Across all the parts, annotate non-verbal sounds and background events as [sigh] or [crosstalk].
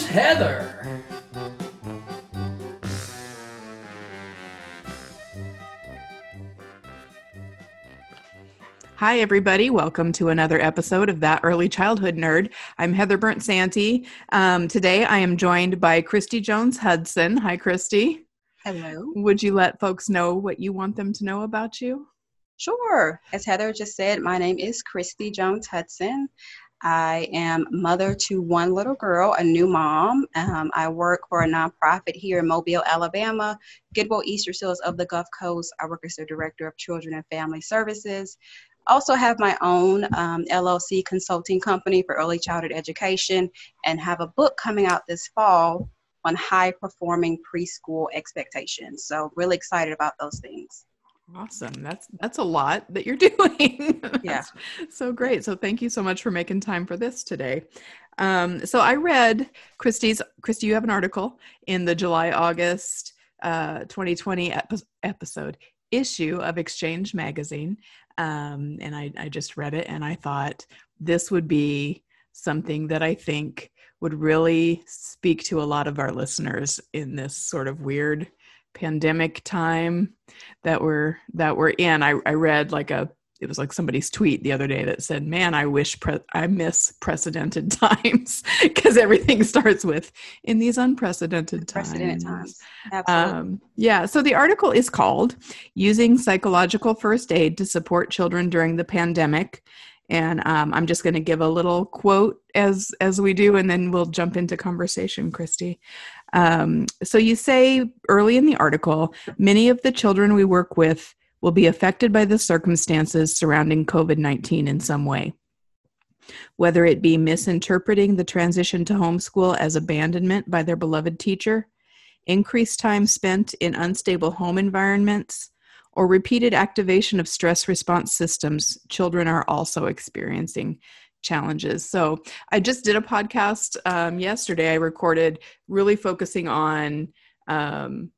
Here's Heather. Hi, everybody. Welcome to another episode of That Early Childhood Nerd. I'm Heather Bernt-Santy. Um, today I am joined by Christy Jones Hudson. Hi, Christy. Hello. Would you let folks know what you want them to know about you? Sure. As Heather just said, my name is Christy Jones Hudson. I am mother to one little girl, a new mom. Um, I work for a nonprofit here in Mobile, Alabama, Goodwill Easterseals of the Gulf Coast. I work as the Director of Children and Family Services also have my own um, LLC consulting company for early childhood education and have a book coming out this fall on high performing preschool expectations. So really excited about those things. Awesome. That's that's a lot that you're [laughs] doing. [laughs] yeah. so great. So thank you so much for making time for this today. Um, so I read Christy's Christy, you have an article in the July August uh, 2020 epi- episode issue of Exchange Magazine, um, and I, I just read it and I thought this would be something that I think would really speak to a lot of our listeners in this sort of weird pandemic time that we're that we're in. I, I read like a it was like somebody's tweet the other day that said, "Man, I wish pre- I miss precedented [laughs] times because everything starts with in these unprecedented times." Times, absolutely. Um, yeah. So the article is called "Using Psychological First Aid to Support Children During the Pandemic," and um, I'm just going to give a little quote as as we do, and then we'll jump into conversation, Christy. Um, so you say early in the article, many of the children we work with will be affected by the circumstances surrounding COVID 19 in some way. Whether it be misinterpreting the transition to homeschool as abandonment by their beloved teacher, increased time spent in unstable home environments, or repeated activation of stress response systems, children are also experiencing challenges. So, I just did a podcast um, yesterday. I recorded really focusing on um,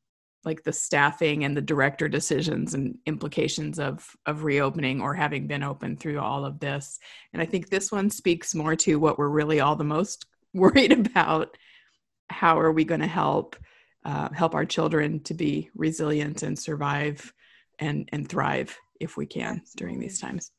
like the staffing and the director decisions and implications of of reopening or having been open through all of this and i think this one speaks more to what we're really all the most [laughs] worried about how are we going to help uh, help our children to be resilient and survive and and thrive if we can Absolutely. during these times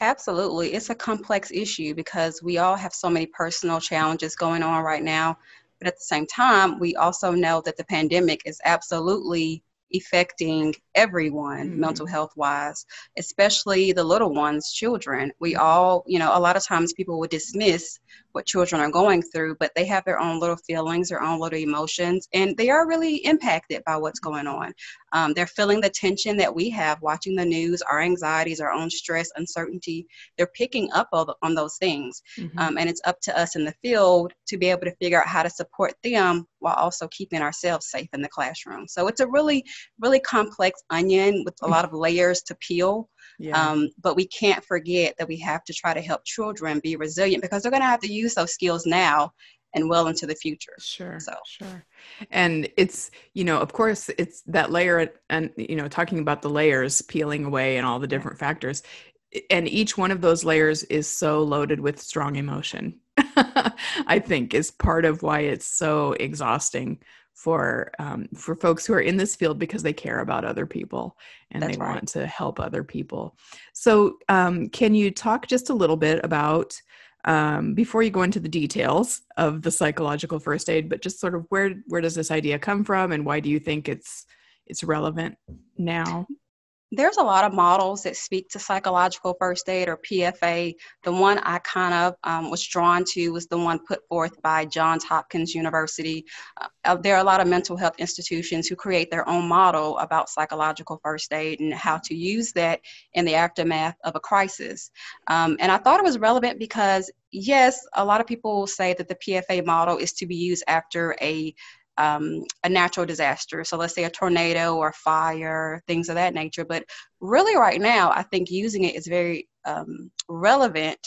Absolutely. It's a complex issue because we all have so many personal challenges going on right now. But at the same time, we also know that the pandemic is absolutely affecting everyone mm-hmm. mental health wise especially the little ones children we all you know a lot of times people would dismiss what children are going through, but they have their own little feelings, their own little emotions, and they are really impacted by what's going on. Um, they're feeling the tension that we have watching the news, our anxieties, our own stress, uncertainty. They're picking up on those things. Mm-hmm. Um, and it's up to us in the field to be able to figure out how to support them while also keeping ourselves safe in the classroom. So it's a really, really complex onion with a lot of layers to peel. Yeah. Um, but we can't forget that we have to try to help children be resilient because they're going to have to use those skills now and well into the future. Sure. So sure. And it's, you know, of course it's that layer and you know, talking about the layers peeling away and all the different factors. And each one of those layers is so loaded with strong emotion. [laughs] I think is part of why it's so exhausting for um, for folks who are in this field because they care about other people and That's they right. want to help other people. So, um, can you talk just a little bit about um, before you go into the details of the psychological first aid, but just sort of where where does this idea come from, and why do you think it's it's relevant now? There's a lot of models that speak to psychological first aid or PFA. The one I kind of um, was drawn to was the one put forth by Johns Hopkins University. Uh, uh, there are a lot of mental health institutions who create their own model about psychological first aid and how to use that in the aftermath of a crisis. Um, and I thought it was relevant because, yes, a lot of people say that the PFA model is to be used after a um, a natural disaster. So let's say a tornado or fire, things of that nature. But really, right now, I think using it is very um, relevant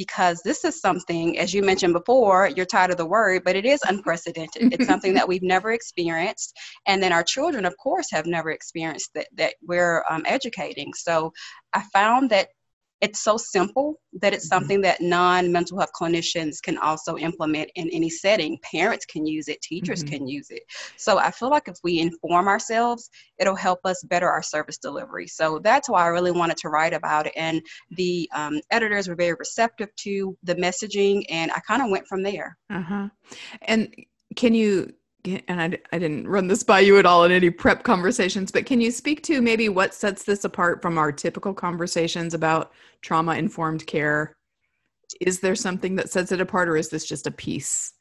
because this is something, as you mentioned before, you're tired of the word, but it is unprecedented. it's [laughs] something that we've never experienced. And then our children, of course, have never experienced that, that we're um, educating. So I found that it's so simple that it's mm-hmm. something that non-mental health clinicians can also implement in any setting. Parents can use it. Teachers mm-hmm. can use it. So i feel like if we inform ourselves it'll help us better our service delivery. So that's why i really wanted to write about it. And the um, editors were very receptive to the messaging and i kind of went from there. Uh-huh. And can you and I, I didn't run this by you at all in any prep conversations, but can you speak to maybe what sets this apart from our typical conversations about trauma informed care? Is there something that sets it apart, or is this just a piece?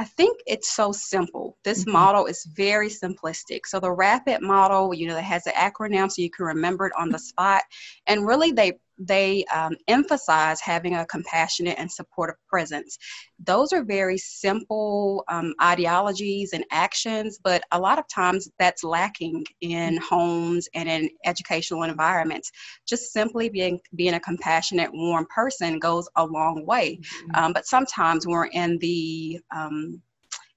I think it's so simple. This mm-hmm. model is very simplistic. So the rapid model, you know, that has an acronym so you can remember it on the [laughs] spot. And really they they um, emphasize having a compassionate and supportive presence. Those are very simple um, ideologies and actions, but a lot of times that's lacking in homes and in educational environments. Just simply being being a compassionate, warm person goes a long way. Mm-hmm. Um, but sometimes we're in the um,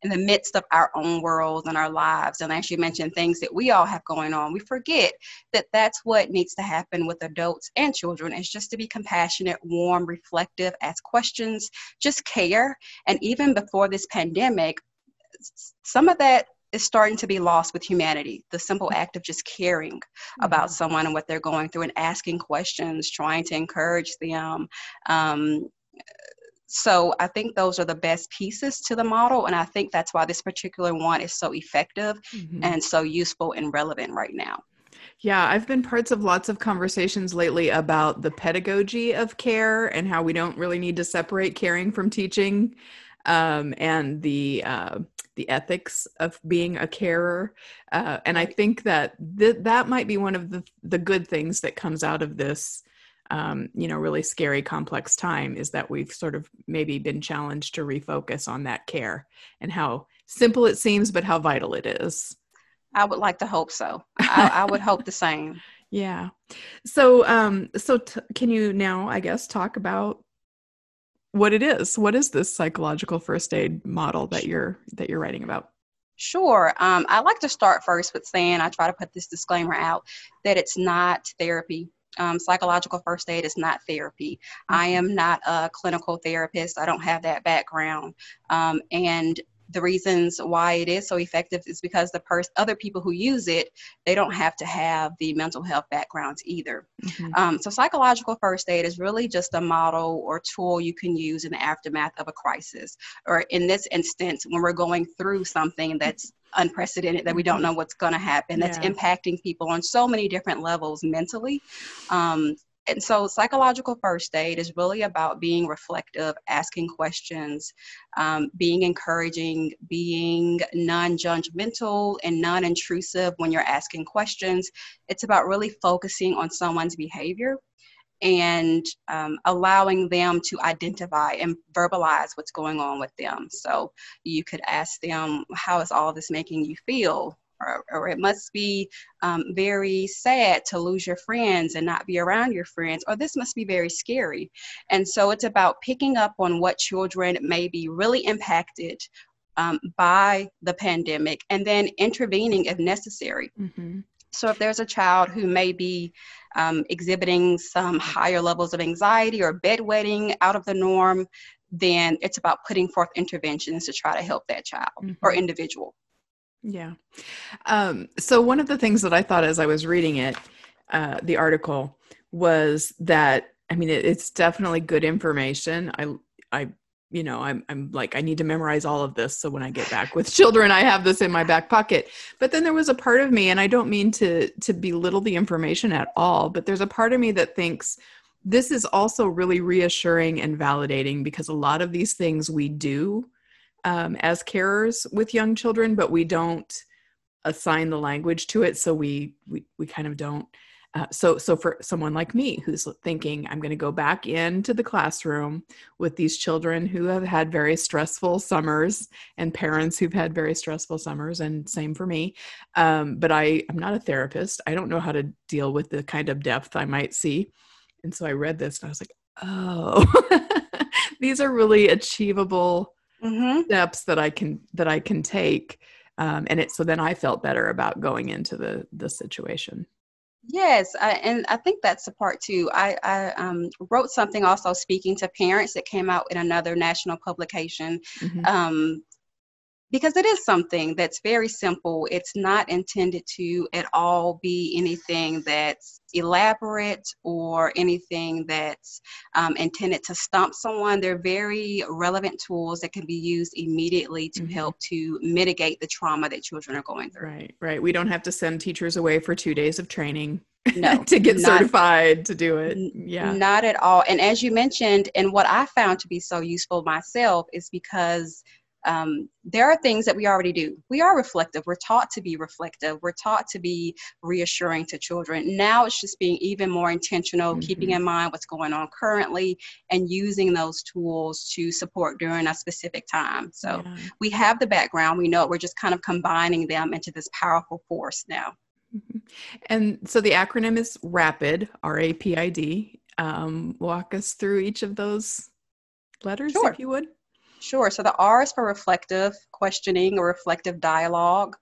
in the midst of our own worlds and our lives. And as you mentioned, things that we all have going on, we forget that that's what needs to happen with adults and children is just to be compassionate, warm, reflective, ask questions, just care. And even before this pandemic, some of that is starting to be lost with humanity. The simple act of just caring about mm-hmm. someone and what they're going through and asking questions, trying to encourage them. Um, so I think those are the best pieces to the model. And I think that's why this particular one is so effective mm-hmm. and so useful and relevant right now. Yeah, I've been parts of lots of conversations lately about the pedagogy of care and how we don't really need to separate caring from teaching um, and the uh, the ethics of being a carer. Uh, and I think that th- that might be one of the, the good things that comes out of this um, you know, really scary, complex time is that we've sort of maybe been challenged to refocus on that care and how simple it seems, but how vital it is. I would like to hope so. [laughs] I, I would hope the same. Yeah. So, um, so t- can you now, I guess, talk about what it is? What is this psychological first aid model that you're that you're writing about? Sure. Um, I like to start first with saying I try to put this disclaimer out that it's not therapy um, psychological first aid is not therapy. Mm-hmm. I am not a clinical therapist. I don't have that background. Um, and the reasons why it is so effective is because the pers- other people who use it they don't have to have the mental health backgrounds either mm-hmm. um, so psychological first aid is really just a model or tool you can use in the aftermath of a crisis or in this instance when we're going through something that's unprecedented that we don't mm-hmm. know what's going to happen that's yeah. impacting people on so many different levels mentally um, and so psychological first aid is really about being reflective asking questions um, being encouraging being non-judgmental and non-intrusive when you're asking questions it's about really focusing on someone's behavior and um, allowing them to identify and verbalize what's going on with them. So you could ask them, How is all this making you feel? or, or it must be um, very sad to lose your friends and not be around your friends, or this must be very scary. And so it's about picking up on what children may be really impacted um, by the pandemic and then intervening if necessary. Mm-hmm. So, if there's a child who may be um, exhibiting some higher levels of anxiety or bedwetting out of the norm, then it's about putting forth interventions to try to help that child mm-hmm. or individual. Yeah. Um, so, one of the things that I thought as I was reading it, uh, the article, was that I mean, it, it's definitely good information. I, I you know I'm, I'm like i need to memorize all of this so when i get back with children i have this in my back pocket. But then there was a part of me and i don't mean to to belittle the information at all but there's a part of me that thinks this is also really reassuring and validating because a lot of these things we do um, as carers with young children but we don't assign the language to it so we we, we kind of don't uh, so so for someone like me who's thinking i'm going to go back into the classroom with these children who have had very stressful summers and parents who've had very stressful summers and same for me um, but i i'm not a therapist. I don't know how to deal with the kind of depth i might see. And so i read this and i was like oh [laughs] these are really achievable mm-hmm. steps that i can that i can take. Um, and it so then i felt better about going into the the situation Yes, I, and I think that's the part too. I, I um, wrote something also speaking to parents that came out in another national publication mm-hmm. um, because it is something that's very simple. It's not intended to at all be anything that's elaborate or anything that's um, intended to stump someone. They're very relevant tools that can be used immediately to mm-hmm. help to mitigate the trauma that children are going through. Right, right. We don't have to send teachers away for two days of training. No, [laughs] to get not, certified to do it. Yeah. Not at all. And as you mentioned, and what I found to be so useful myself is because um, there are things that we already do. We are reflective. We're taught to be reflective. We're taught to be reassuring to children. Now it's just being even more intentional, mm-hmm. keeping in mind what's going on currently, and using those tools to support during a specific time. So yeah. we have the background. We know it. We're just kind of combining them into this powerful force now. Mm-hmm. And so the acronym is RAPID, R A P I D. Um, walk us through each of those letters, sure. if you would. Sure. So the R is for reflective questioning or reflective dialogue.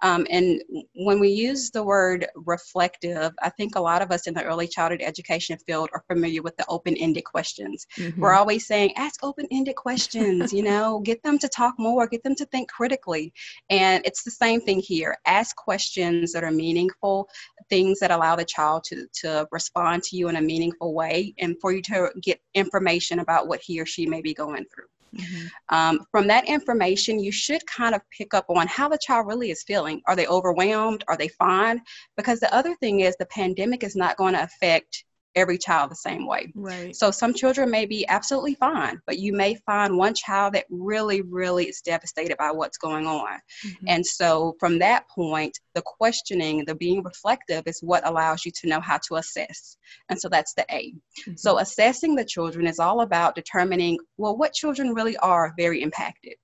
Um, and when we use the word reflective, I think a lot of us in the early childhood education field are familiar with the open ended questions. Mm-hmm. We're always saying, ask open ended questions, you know, [laughs] get them to talk more, get them to think critically. And it's the same thing here. Ask questions that are meaningful, things that allow the child to, to respond to you in a meaningful way, and for you to get information about what he or she may be going through. Mm-hmm. Um, from that information, you should kind of pick up on how the child really is feeling. Are they overwhelmed? Are they fine? Because the other thing is the pandemic is not going to affect every child the same way. Right. So some children may be absolutely fine, but you may find one child that really, really is devastated by what's going on. Mm-hmm. And so from that point, the questioning, the being reflective is what allows you to know how to assess. And so that's the A. Mm-hmm. So assessing the children is all about determining, well, what children really are very impacted.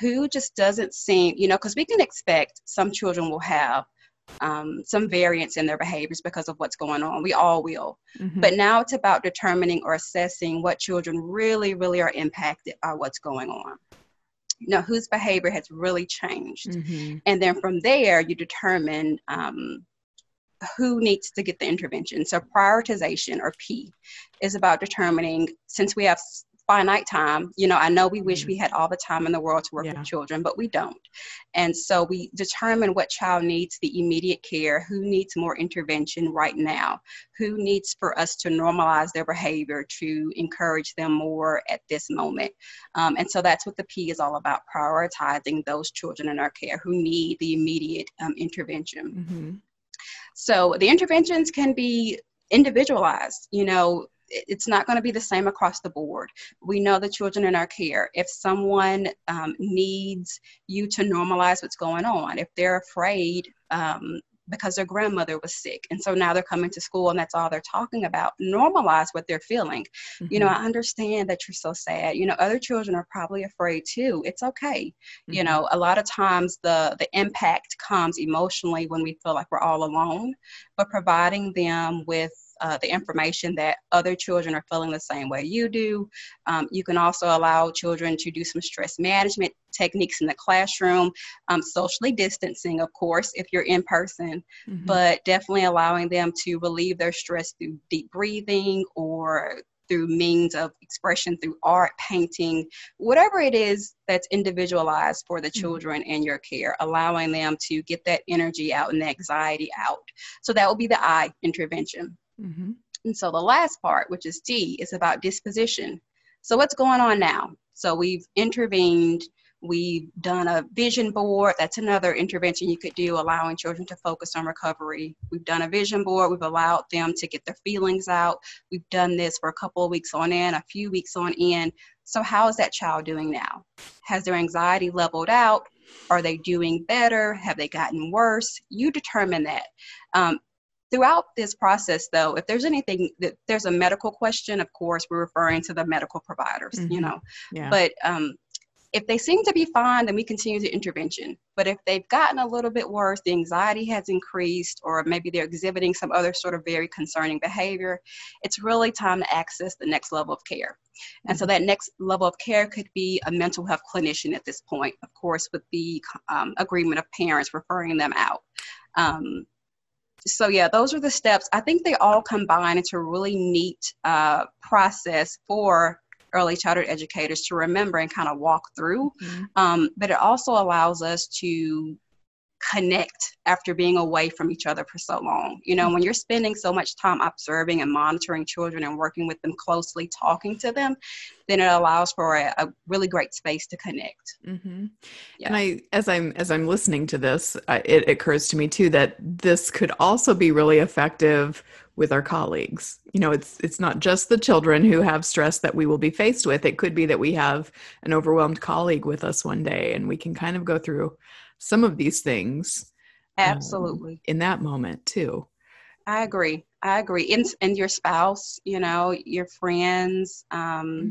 Who just doesn't seem, you know, because we can expect some children will have um, some variance in their behaviors because of what's going on. We all will. Mm-hmm. But now it's about determining or assessing what children really, really are impacted by what's going on. You know, whose behavior has really changed. Mm-hmm. And then from there, you determine um, who needs to get the intervention. So prioritization or P is about determining since we have finite time. You know, I know we wish mm-hmm. we had all the time in the world to work yeah. with children, but we don't. And so we determine what child needs the immediate care, who needs more intervention right now, who needs for us to normalize their behavior to encourage them more at this moment. Um, and so that's what the P is all about prioritizing those children in our care who need the immediate um, intervention. Mm-hmm. So the interventions can be individualized. You know, it's not going to be the same across the board. We know the children in our care. If someone um, needs you to normalize what's going on, if they're afraid um, because their grandmother was sick. And so now they're coming to school and that's all they're talking about. Normalize what they're feeling. Mm-hmm. You know, mm-hmm. I understand that you're so sad. You know, other children are probably afraid too. It's okay. Mm-hmm. You know, a lot of times the the impact comes emotionally when we feel like we're all alone, but providing them with uh, the information that other children are feeling the same way you do. Um, you can also allow children to do some stress management techniques in the classroom, um, socially distancing, of course, if you're in person, mm-hmm. but definitely allowing them to relieve their stress through deep breathing or through means of expression through art, painting, whatever it is that's individualized for the mm-hmm. children in your care, allowing them to get that energy out and the anxiety out. So that will be the I intervention. Mm-hmm. And so the last part, which is D, is about disposition. So what's going on now? So we've intervened. We've done a vision board. That's another intervention you could do, allowing children to focus on recovery. We've done a vision board. We've allowed them to get their feelings out. We've done this for a couple of weeks on end, a few weeks on end. So, how is that child doing now? Has their anxiety leveled out? Are they doing better? Have they gotten worse? You determine that. Um, throughout this process though if there's anything that there's a medical question of course we're referring to the medical providers mm-hmm. you know yeah. but um, if they seem to be fine then we continue the intervention but if they've gotten a little bit worse the anxiety has increased or maybe they're exhibiting some other sort of very concerning behavior it's really time to access the next level of care and so mm-hmm. that next level of care could be a mental health clinician at this point of course with the um, agreement of parents referring them out um, so yeah, those are the steps. I think they all combine into a really neat uh, process for early childhood educators to remember and kind of walk through. Mm-hmm. Um, but it also allows us to connect after being away from each other for so long. You know, when you're spending so much time observing and monitoring children and working with them closely, talking to them, then it allows for a, a really great space to connect. Mm-hmm. Yeah. And I, as I'm as I'm listening to this, uh, it occurs to me too that this could also be really effective with our colleagues. You know, it's it's not just the children who have stress that we will be faced with. It could be that we have an overwhelmed colleague with us one day, and we can kind of go through some of these things um, absolutely. um, in that moment too. I agree. I agree. And, and your spouse you know your friends um, mm-hmm.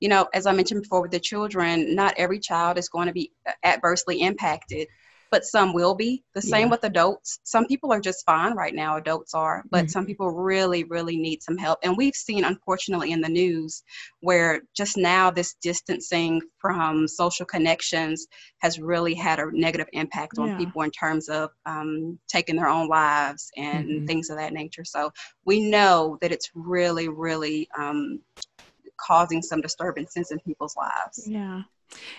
you know as i mentioned before with the children not every child is going to be adversely impacted but some will be. The same yeah. with adults. Some people are just fine right now, adults are, but mm-hmm. some people really, really need some help. And we've seen, unfortunately, in the news where just now this distancing from social connections has really had a negative impact on yeah. people in terms of um, taking their own lives and mm-hmm. things of that nature. So we know that it's really, really um, causing some disturbances in people's lives. Yeah.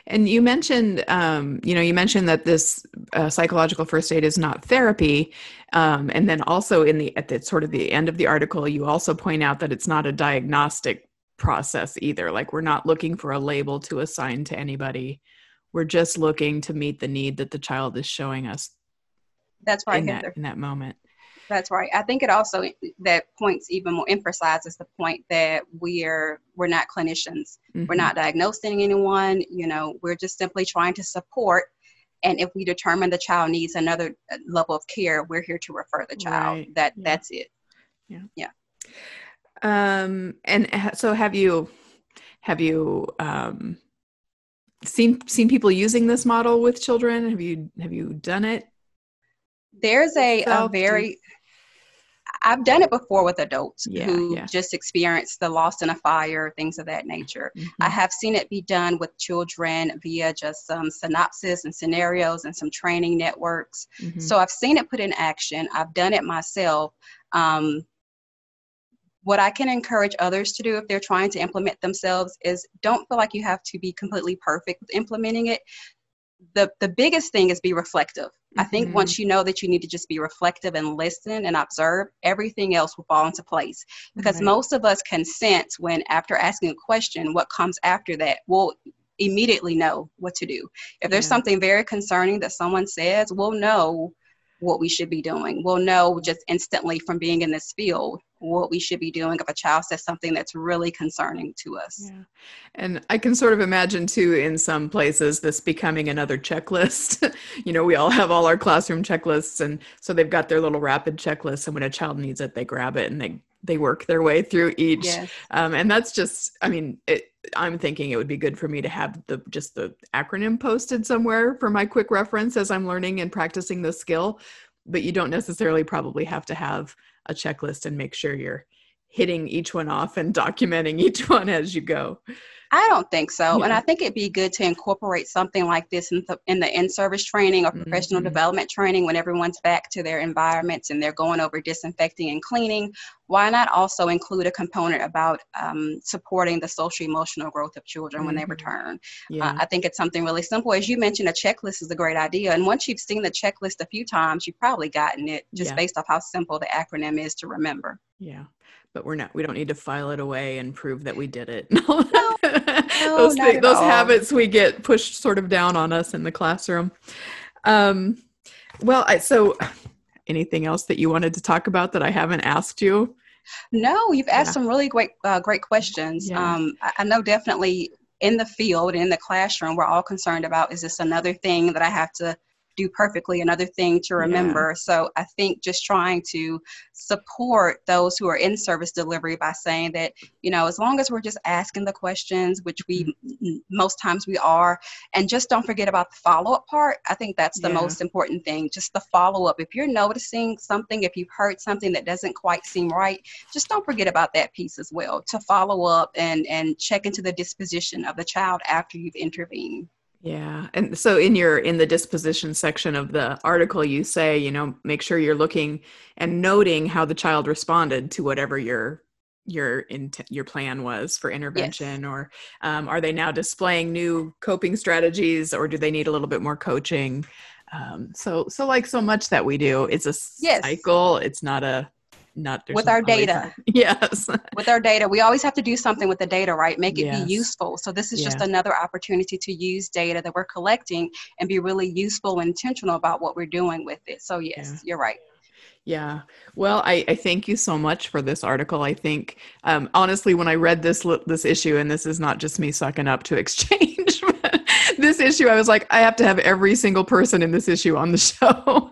And you mentioned, um, you know, you mentioned that this uh, psychological first aid is not therapy, um, and then also in the at the sort of the end of the article, you also point out that it's not a diagnostic process either. Like we're not looking for a label to assign to anybody. We're just looking to meet the need that the child is showing us. That's right. In that, in that moment. That's right. I think it also that points even more emphasizes the point that we're we're not clinicians. Mm-hmm. We're not diagnosing anyone. You know, we're just simply trying to support. And if we determine the child needs another uh, level of care, we're here to refer the child. Right. That yeah. that's it. Yeah. Yeah. Um. And so, have you have you um seen seen people using this model with children? Have you have you done it? There's a, a very I've done it before with adults yeah, who yeah. just experienced the loss in a fire, things of that nature. Mm-hmm. I have seen it be done with children via just some synopsis and scenarios and some training networks. Mm-hmm. So I've seen it put in action. I've done it myself. Um, what I can encourage others to do if they're trying to implement themselves is don't feel like you have to be completely perfect with implementing it the the biggest thing is be reflective. I think once mm-hmm. you know that you need to just be reflective and listen and observe, everything else will fall into place. Because right. most of us can sense when after asking a question, what comes after that. We'll immediately know what to do. If there's yeah. something very concerning that someone says, we'll know what we should be doing. We'll know just instantly from being in this field what we should be doing if a child says something that's really concerning to us. Yeah. And I can sort of imagine too in some places this becoming another checklist. [laughs] you know, we all have all our classroom checklists and so they've got their little rapid checklist and when a child needs it they grab it and they they work their way through each. Yes. Um, and that's just I mean, it, I'm thinking it would be good for me to have the just the acronym posted somewhere for my quick reference as I'm learning and practicing the skill. But you don't necessarily probably have to have a checklist and make sure you're hitting each one off and [laughs] documenting each one as you go. I don't think so. And I think it'd be good to incorporate something like this in the, in the in-service training or professional Mhm. development training when everyone's back to their environments and they're going over disinfecting and cleaning. Why not also include a component about um, supporting the social emotional growth of children when they Mhm. return? Yeah. Uh, I think it's something really simple. As you mentioned, a checklist is a great idea. And once you've seen the checklist a few times, you've probably gotten it just Yeah. based off how simple the acronym is to remember. yeah. But we're not we don't need to file it away and prove that we did it. [laughs] No, not thi- at those all. habits we get pushed sort of down on us in the classroom. Um well, I so anything else that you wanted to talk about that I haven't asked you? No, you've asked Yeah. some really great, uh, great questions. Yeah. Um, I, I know definitely in the field, in the classroom, we're all concerned about is this another thing that I have to do perfectly, another thing to Yeah. remember. So I think just trying to support those who are in service delivery by saying that, you know, as long as we're just asking the questions, which we Mm-hmm. most times we are, and just don't forget about the follow up part. I think that's the Yeah. most important thing. Just the follow up. If you're noticing something, if you've heard something that doesn't quite seem right, just don't forget about that piece as well to follow up and and check into the disposition of the child after you've intervened Yeah. And so in your in the disposition section of the article you say, you know, make sure you're looking and noting how the child responded to whatever your your int- your plan was for intervention or um, are they now displaying new coping strategies or do they need a little bit more coaching um, so so like so much that we do it's a Yes. cycle it's not a not With our data. a- [laughs] yes with our data we always have to do something with the data right make it Yes. be useful so this is just another opportunity to use data that we're collecting and be really useful and intentional about what we're doing with it so yes Yeah. you're right Yeah. Well, I, I thank you so much for this article. I think, um, honestly, when I read this this issue, and this is not just me sucking up to [laughs] exchange, this issue, I was like, I have to have every single person in this issue on the [laughs] show.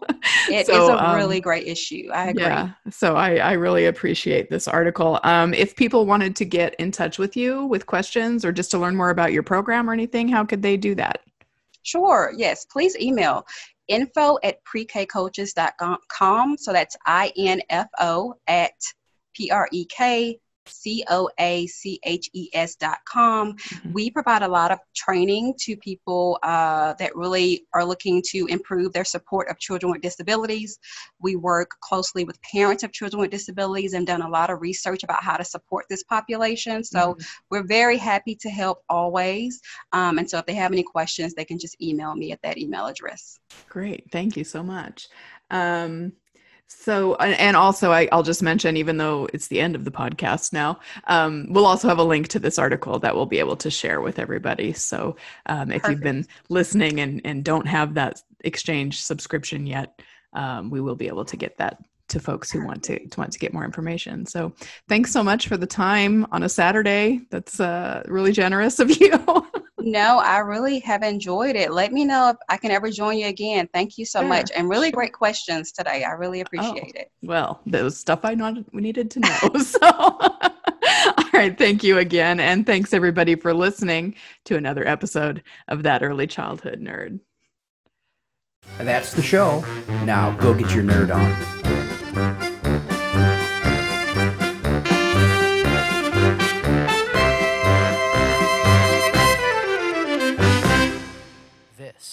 It is So, a um, really great issue i agree Yeah. So I, I really appreciate this article. Um, if people wanted to get in touch with you with questions or just to learn more about your program or anything, how could they do that? Sure, yes. Please email info at prekcoaches.com. So that's I N F O at P R E K C O A C H E S dot com. Mhm. We provide a lot of training to people uh, that really are looking to improve their support of children with disabilities. We work closely with parents of children with disabilities and done a lot of research about how to support this population. So Mhm. we're very happy to help always. Um, and so if they have any questions, they can just email me at that email address. Great. Thank you so much. Um, so, and also, I, I'll just mention, even though it's the end of the podcast now, um, we'll also have a link to this article that we'll be able to share with everybody. So, um, if you've been listening and, and don't have that exchange subscription yet, um, we will be able to get that to folks who want to, to want to get more information. So, thanks so much for the time on a Saturday. That's uh, really generous of [laughs] you. No, I really have enjoyed it. Let me know if I can ever join you again. Thank you so Sure, much. And really sure. great questions today. I really oh, appreciate it. Well, that was stuff I not needed to know. [laughs] So, [laughs] all right, thank you again, and thanks everybody for listening to another episode of that early childhood nerd. That's the show. Now go get your nerd on.